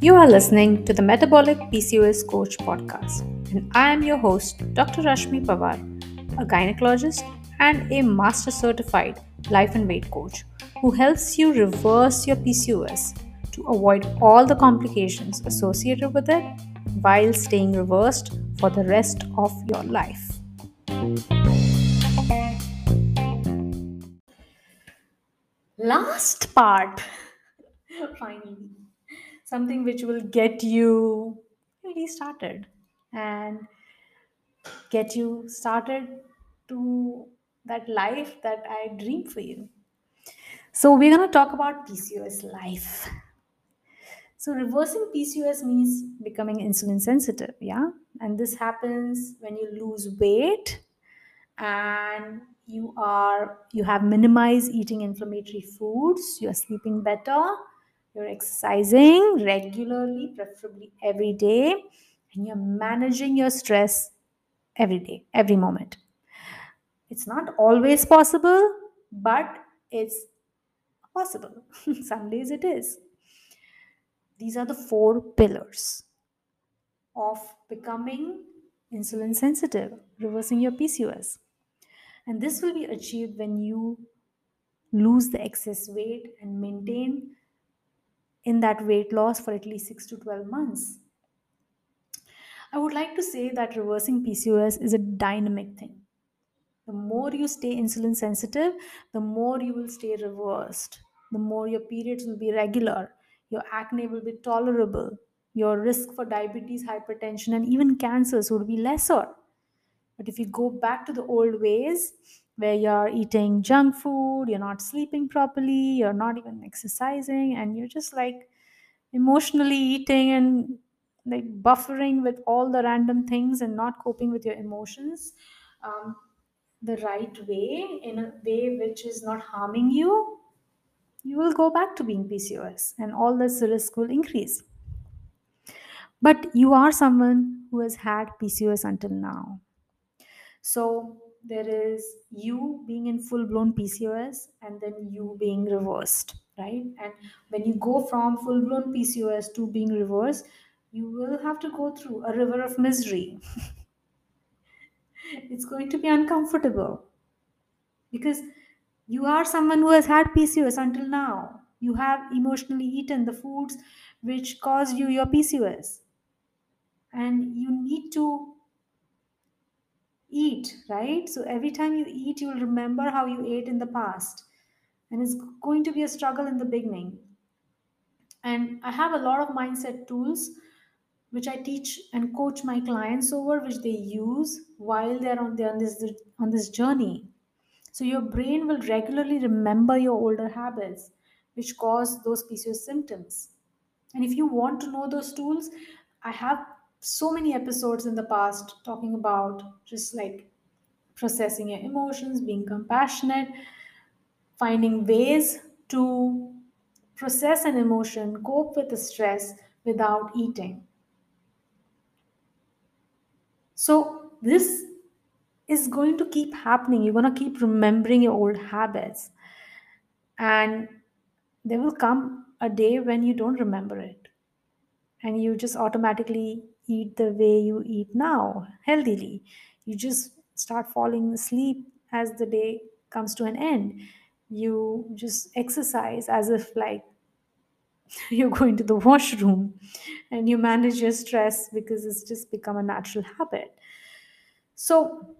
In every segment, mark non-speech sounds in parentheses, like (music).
You are listening to the Metabolic PCOS Coach podcast, and I am your host, Dr. Rashmi Pawar, a gynecologist and a master certified life and weight coach who helps you reverse your PCOS to avoid all the complications associated with it while staying reversed for the rest of your life. Last part, finally, something which will get you really started and get you started to that life that I dream for you. So, we're going to talk about PCOS life. So, reversing PCOS means becoming insulin sensitive, yeah? And this happens when you lose weight and you are you have minimized eating inflammatory foods, you're sleeping better, you're exercising regularly, preferably every day, and you're managing your stress every day, every moment. It's not always possible, but it's possible. (laughs) Some days it is. These are the four pillars of becoming insulin sensitive, reversing your PCOS. And this will be achieved when you lose the excess weight and maintain in that weight loss for at least 6 to 12 months. I would like to say that reversing PCOS is a dynamic thing. The more you stay insulin sensitive, the more you will stay reversed. The more your periods will be regular, your acne will be tolerable, your risk for diabetes, hypertension, and even cancers would be lesser. But if you go back to the old ways where you're eating junk food, you're not sleeping properly, you're not even exercising, and you're just like emotionally eating and like buffering with all the random things and not coping with your emotions um, the right way, in a way which is not harming you, you will go back to being PCOS and all this risk will increase. But you are someone who has had PCOS until now. So there is you being in full blown PCOS and then you being reversed, right? And when you go from full blown PCOS to being reversed, you will have to go through a river of misery. (laughs) it's going to be uncomfortable because you are someone who has had PCOS until now. You have emotionally eaten the foods which caused you your PCOS. And you need to eat, right? So every time you eat, you'll remember how you ate in the past. And it's going to be a struggle in the beginning. And I have a lot of mindset tools which I teach and coach my clients over, which they use while they're on, on this on this journey. So your brain will regularly remember your older habits, which cause those PCOS symptoms. And if you want to know those tools, I have so many episodes in the past talking about just like processing your emotions, being compassionate, finding ways to process an emotion, cope with the stress without eating. So, this is going to keep happening. You're going to keep remembering your old habits. And there will come a day when you don't remember it. And you just automatically eat the way you eat now, healthily. You just start falling asleep as the day comes to an end. You just exercise as if like (laughs) you're going to the washroom and you manage your stress because it's just become a natural habit. So,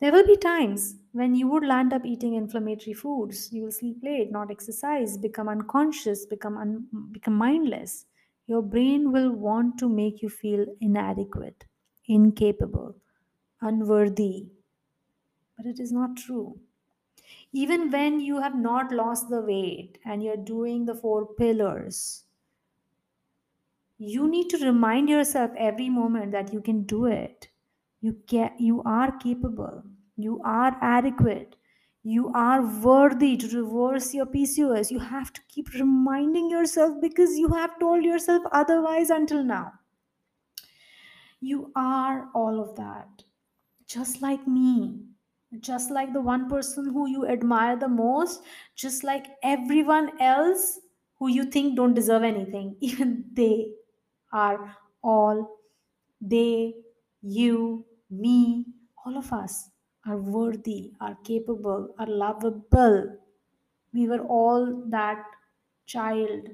there will be times when you would land up eating inflammatory foods. You will sleep late, not exercise, become unconscious, become un- become mindless. Your brain will want to make you feel inadequate, incapable, unworthy. But it is not true. Even when you have not lost the weight and you're doing the four pillars, you need to remind yourself every moment that you can do it. You can you are capable. You are adequate. You are worthy to reverse your PCOS. You have to keep reminding yourself because you have told yourself otherwise until now. You are all of that, just like me. just like the one person who you admire the most just like everyone else who you think don't deserve anything (laughs) even they are all they you me all of us are worthy are capable are lovable we were all that child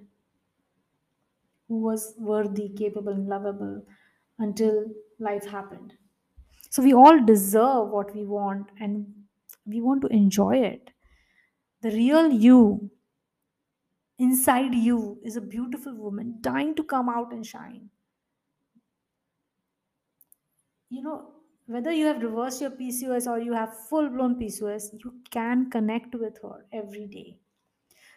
who was worthy capable and lovable until life happened so we all deserve what we want and we want to enjoy it. The real you inside you is a beautiful woman dying to come out and shine. You know, whether you have reversed your PCOS or you have full blown PCOS, you can connect with her every day.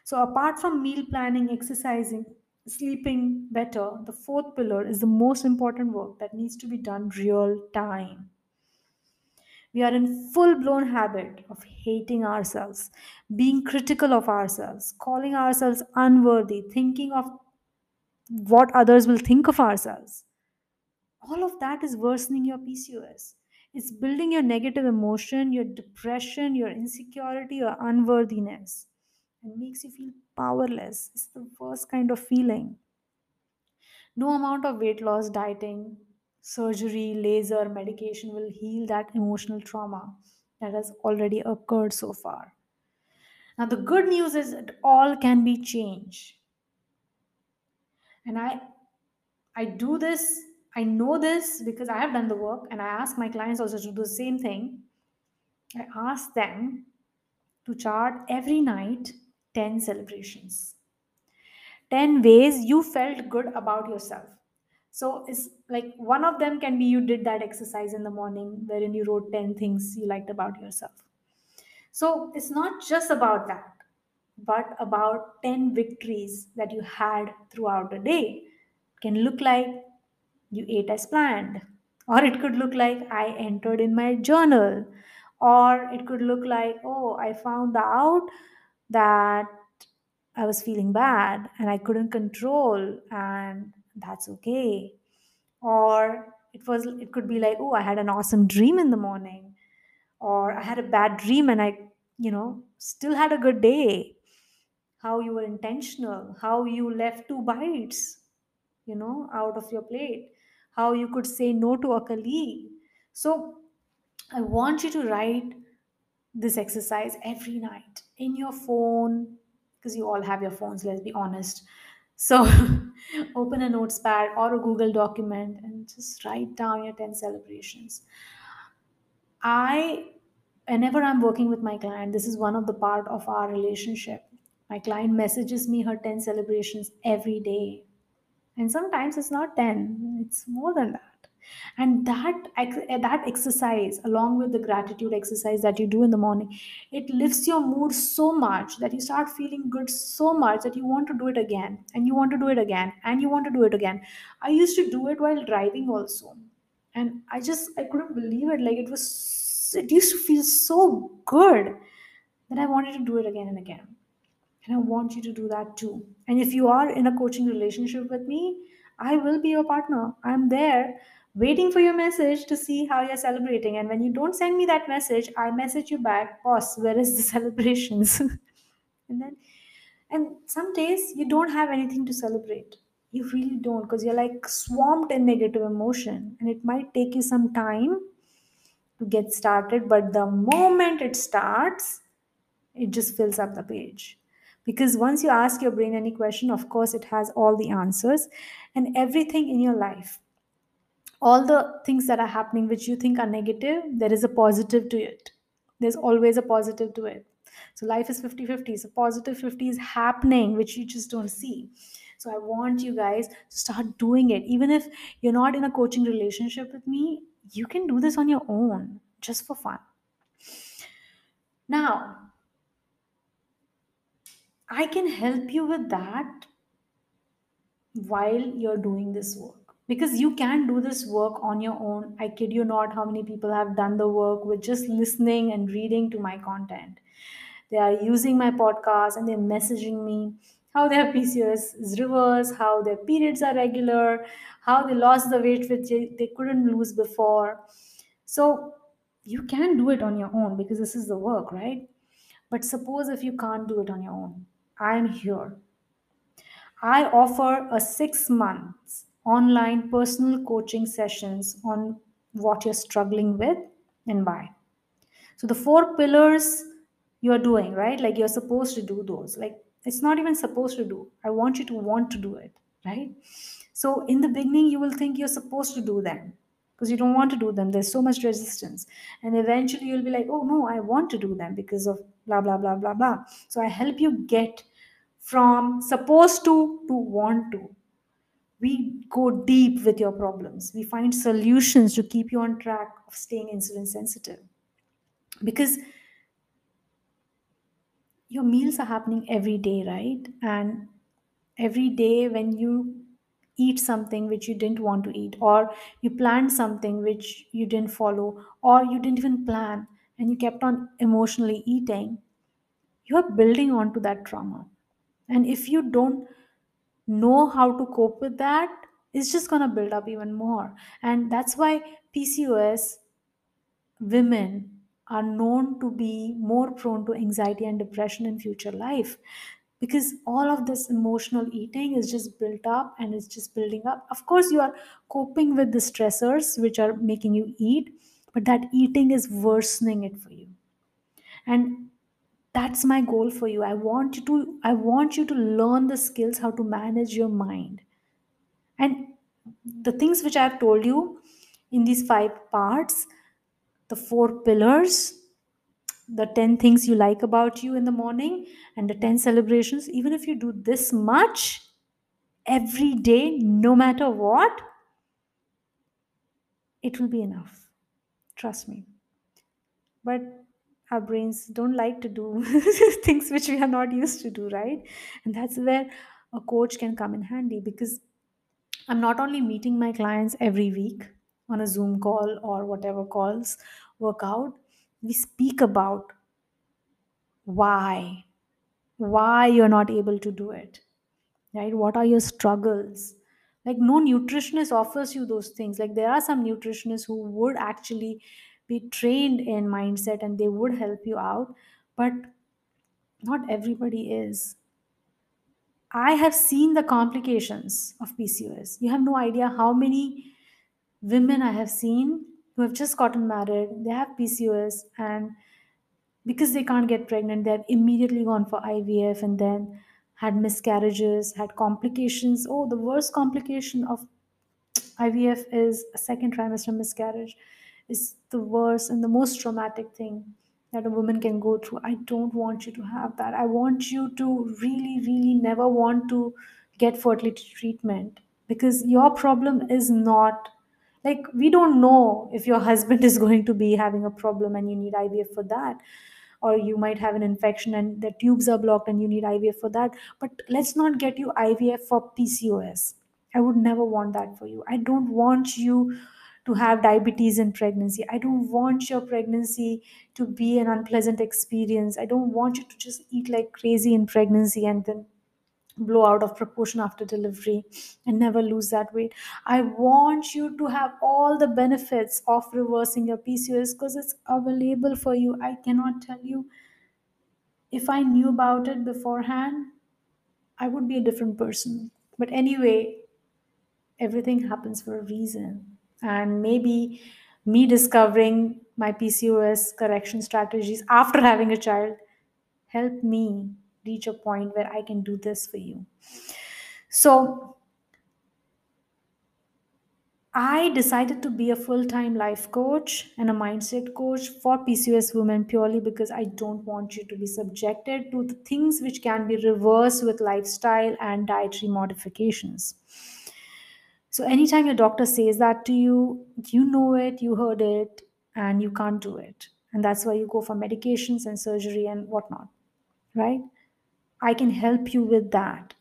So, apart from meal planning, exercising, sleeping better, the fourth pillar is the most important work that needs to be done real time. We are in full blown habit of hating ourselves, being critical of ourselves, calling ourselves unworthy, thinking of what others will think of ourselves. All of that is worsening your PCOS. It's building your negative emotion, your depression, your insecurity, your unworthiness, and makes you feel powerless. It's the worst kind of feeling. No amount of weight loss, dieting, surgery, laser, medication will heal that emotional trauma that has already occurred so far. Now, the good news is it all can be changed. And I, I do this, I know this because I have done the work and I ask my clients also to do the same thing. I ask them to chart every night 10 celebrations, 10 ways you felt good about yourself. So it's like one of them can be you did that exercise in the morning wherein you wrote 10 things you liked about yourself. So it's not just about that, but about 10 victories that you had throughout the day. It can look like you ate as planned, or it could look like I entered in my journal, or it could look like, oh, I found out that I was feeling bad and I couldn't control, and that's okay. Or it was it could be like, oh, I had an awesome dream in the morning, or I had a bad dream and I, you know, still had a good day. How you were intentional, how you left two bites, you know, out of your plate, how you could say no to a colleague. So I want you to write this exercise every night in your phone because you all have your phones let's be honest. So (laughs) open a notepad or a google document and just write down your 10 celebrations. I whenever i'm working with my client this is one of the part of our relationship. My client messages me her 10 celebrations every day and sometimes it's not 10 it's more than that. And that that exercise along with the gratitude exercise that you do in the morning it lifts your mood so much that you start feeling good so much that you want to do it again and you want to do it again and you want to do it again. I used to do it while driving also. And i just i couldn't believe it. Like it was it used to feel so good that i wanted to do it again and again and I want you to do that too. And if you are in a coaching relationship with me, I will be your partner. I'm there waiting for your message to see how you're celebrating. And when you don't send me that message, I message you back, boss, where is the (laughs) celebrations? and then, and some days you don't have anything to celebrate. You really don't because you're like swamped in negative emotion. And it might take you some time to get started. But the moment it starts, it just fills up the page because once you ask your brain any question of course it has all the answers and everything in your life. All the things that are happening which you think are negative there is a positive to it. There's always a positive to it. So life is 50 50 so positive 50 is happening which you just don't see. So i want you guys to start doing it. Even if you're not in a coaching relationship with me you can do this on your own just for fun. Now I can help you with that while you're doing this work. Because you can do this work on your own. I kid you not, how many people have done the work with just listening and reading to my content. They are using my podcast and they're messaging me how their (laughs) PCOS is reversed, how their periods are regular, how they lost the weight which they couldn't lose before. So You can do it on your own because this is the work, right? But suppose if you can't do it on your own, I'm here. I offer a six months online personal coaching sessions on what you're struggling with and why. So the four pillars you're doing, right? Like you're supposed to do those. Like it's not even supposed to do. I want you to want to do it, right? So in the beginning, you will think you're supposed to do them because you don't want to do them. There's so much resistance. And eventually you'll be like, oh no, I want to do them because of blah, blah, blah, blah, blah. So I help you get from supposed to to want to. We go deep with your problems. We find solutions to keep you on track of staying insulin sensitive. Because your meals are happening every day, right? And every day when you eat something which you didn't want to eat, or you planned something which you didn't follow, or you didn't even plan and you kept on emotionally eating, you are building onto that trauma. And if you don't know how to cope with that, it's just going to build up even more. And that's why PCOS women are known to be more prone to anxiety and depression in future life because all of this emotional eating is just built up and it's just building up of course you are coping with the stressors which are making you eat but that eating is worsening it for you and that's my goal for you. I want you to i want you to learn the skills how to manage your mind. And the things which i've told you in these five parts the four pillars the 10 things you like about you in the morning and the 10 celebrations even if you do this much every day no matter what it will be enough. Trust me. But our brains don't like to do (laughs) things which we are not used to do right? And that's where a coach can come in handy because i'm not only meeting my clients every week on a zoom call or whatever calls work out we speak about why why you're not able to do it right? What are your struggles? Like no nutritionist offers you those things. Like there are some nutritionists who would actually be trained in mindset and they would help you out but not everybody is. I have seen the complications of pcos you have no idea how many women i have seen who have just gotten married they have pcos and because they can't get pregnant they have immediately gone for ivf and then had miscarriages had complications. Oh the worst complication of ivf is a second trimester miscarriage is the worst and the most traumatic thing that a woman can go through i don't want you to have that i want you to really really never want to get fertility treatment because your problem is not like we don't know if your husband (laughs) is going to be having a problem and you need ivf for that or you might have an infection and the tubes are blocked and you need IVF for that. But let's not get you IVF for PCOS. I would never want that for you. I don't want you to have diabetes in pregnancy. I don't want your pregnancy to be an unpleasant experience. I don't want you to just eat like crazy in pregnancy and then blow out of proportion after delivery and never lose that weight. I want you to have all the benefits of reversing your PCOS because it's available for you. I cannot tell you if I knew about it beforehand, I would be a different person. But anyway, everything happens for a reason. And maybe me discovering my PCOS correction strategies after having a child help me reach a point where I can do this for you. So I decided to be a full time life coach and a mindset coach for PCOS women purely because I don't want you to be subjected to the things which can be reversed with lifestyle and dietary modifications. So, anytime your doctor says that to you, you know it, you heard it, and you can't do it. And that's why you go for medications and surgery and whatnot, right? I can help you with that.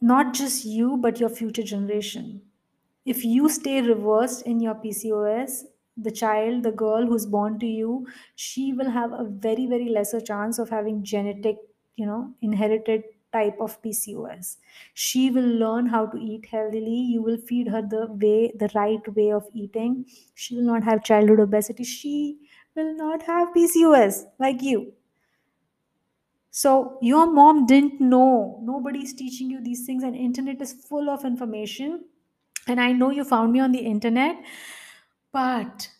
Not just you, but your future generation. If you stay reversed in your PCOS, the child, the girl who's born to you, she will have a very, very lesser chance of having genetic, you know, inherited type of PCOS. She will learn how to eat healthily. You will feed her the way, the right way of eating. She will not have childhood obesity. She will not have PCOS like you. So your mom didn't know. Nobody's teaching you these things, and internet is full of information. And I know you found me on the internet, but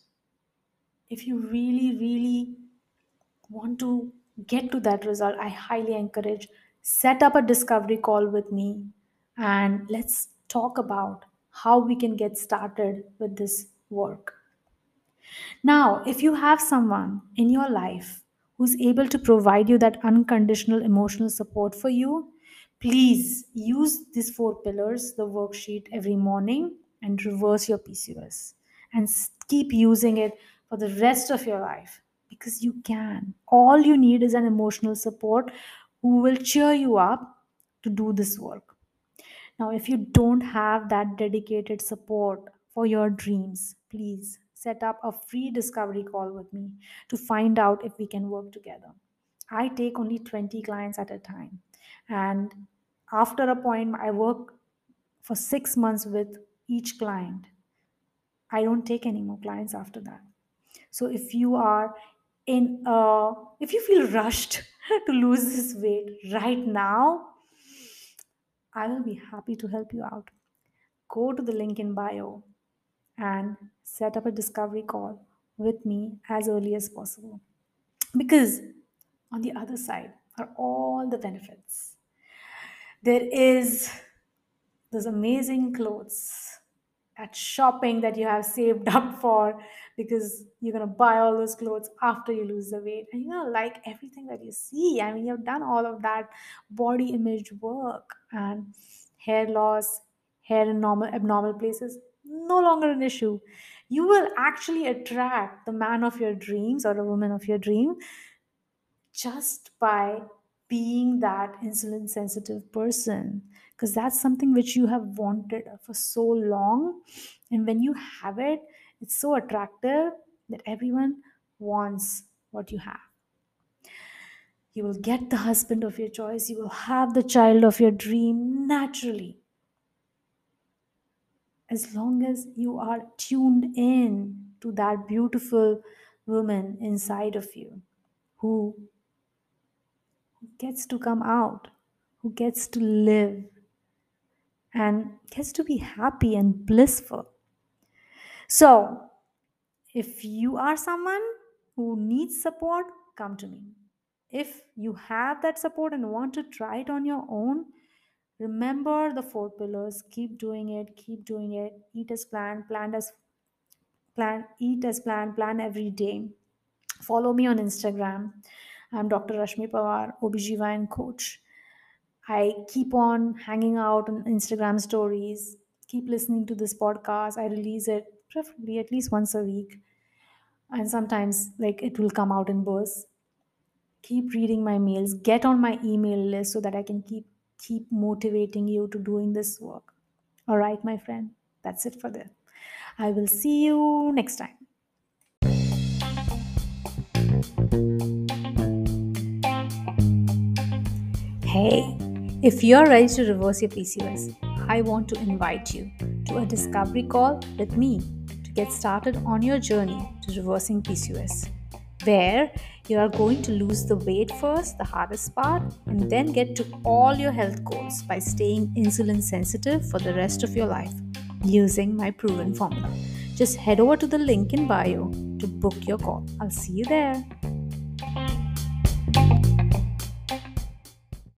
if you really, really want to get to that result, I highly encourage set up a discovery call with me and let's talk about how we can get started with this work. Now, if you have someone in your life who's able to provide you that unconditional emotional support for you, please use these four pillars, the worksheet every morning, and reverse your PCOS and keep using it for the rest of your life because you can. All you need is an emotional support who will cheer you up to do this work. Now, if you don't have that dedicated support for your dreams, please set up a free discovery call with me to find out if we can work together. I take only 20 clients at a time. And after a point, I work for six months with each client. I don't take any more clients after that. So if you are in, uh, if you feel rushed to lose this weight right now, I will be happy to help you out. Go to the link in bio and set up a discovery call with me as early as possible. Because on the other side are all the benefits. There is those amazing clothes at shopping that you have saved (laughs) up for because you're going to buy all those clothes after you lose the weight. And you're going to like everything that you see i mean you've done all of that body image work and hair loss hair in normal abnormal places no longer an issue. You will actually attract the man of your dreams or a woman of your dream just by being that insulin sensitive person because that's something which you have wanted for so long. And when you have it it's so attractive that everyone wants what you have. You will get the husband of your choice. You will have the child of your dream naturally. As long as you are tuned in to that beautiful woman inside of you who gets to come out, who gets to live and gets to be happy and blissful. So, if you are someone who needs support, come to me. If you have that support and want to try it on your own, remember the four pillars. Keep doing it, keep doing it. Eat as planned, plan as plan, eat as planned, plan every day. Follow me on Instagram. I'm Dr. Rashmi Pawar, OBGYN coach. I keep on hanging out on Instagram stories, keep listening to this podcast. I release it preferably at least once a week. And sometimes like it will come out in bursts. Keep reading my mails, get on my email list so that I can keep keep motivating you to doing this work. All right, my friend. That's it for this. I will see you next time. Hey, if you're ready to reverse your PCOS, I want to invite you to a discovery call with me to get started on your journey to reversing PCOS, where you are going to lose the weight first, the hardest part, and then get to all your health goals by staying insulin sensitive for the rest of your life using my proven formula. Just head over to the link in bio to book your call. I'll see you there.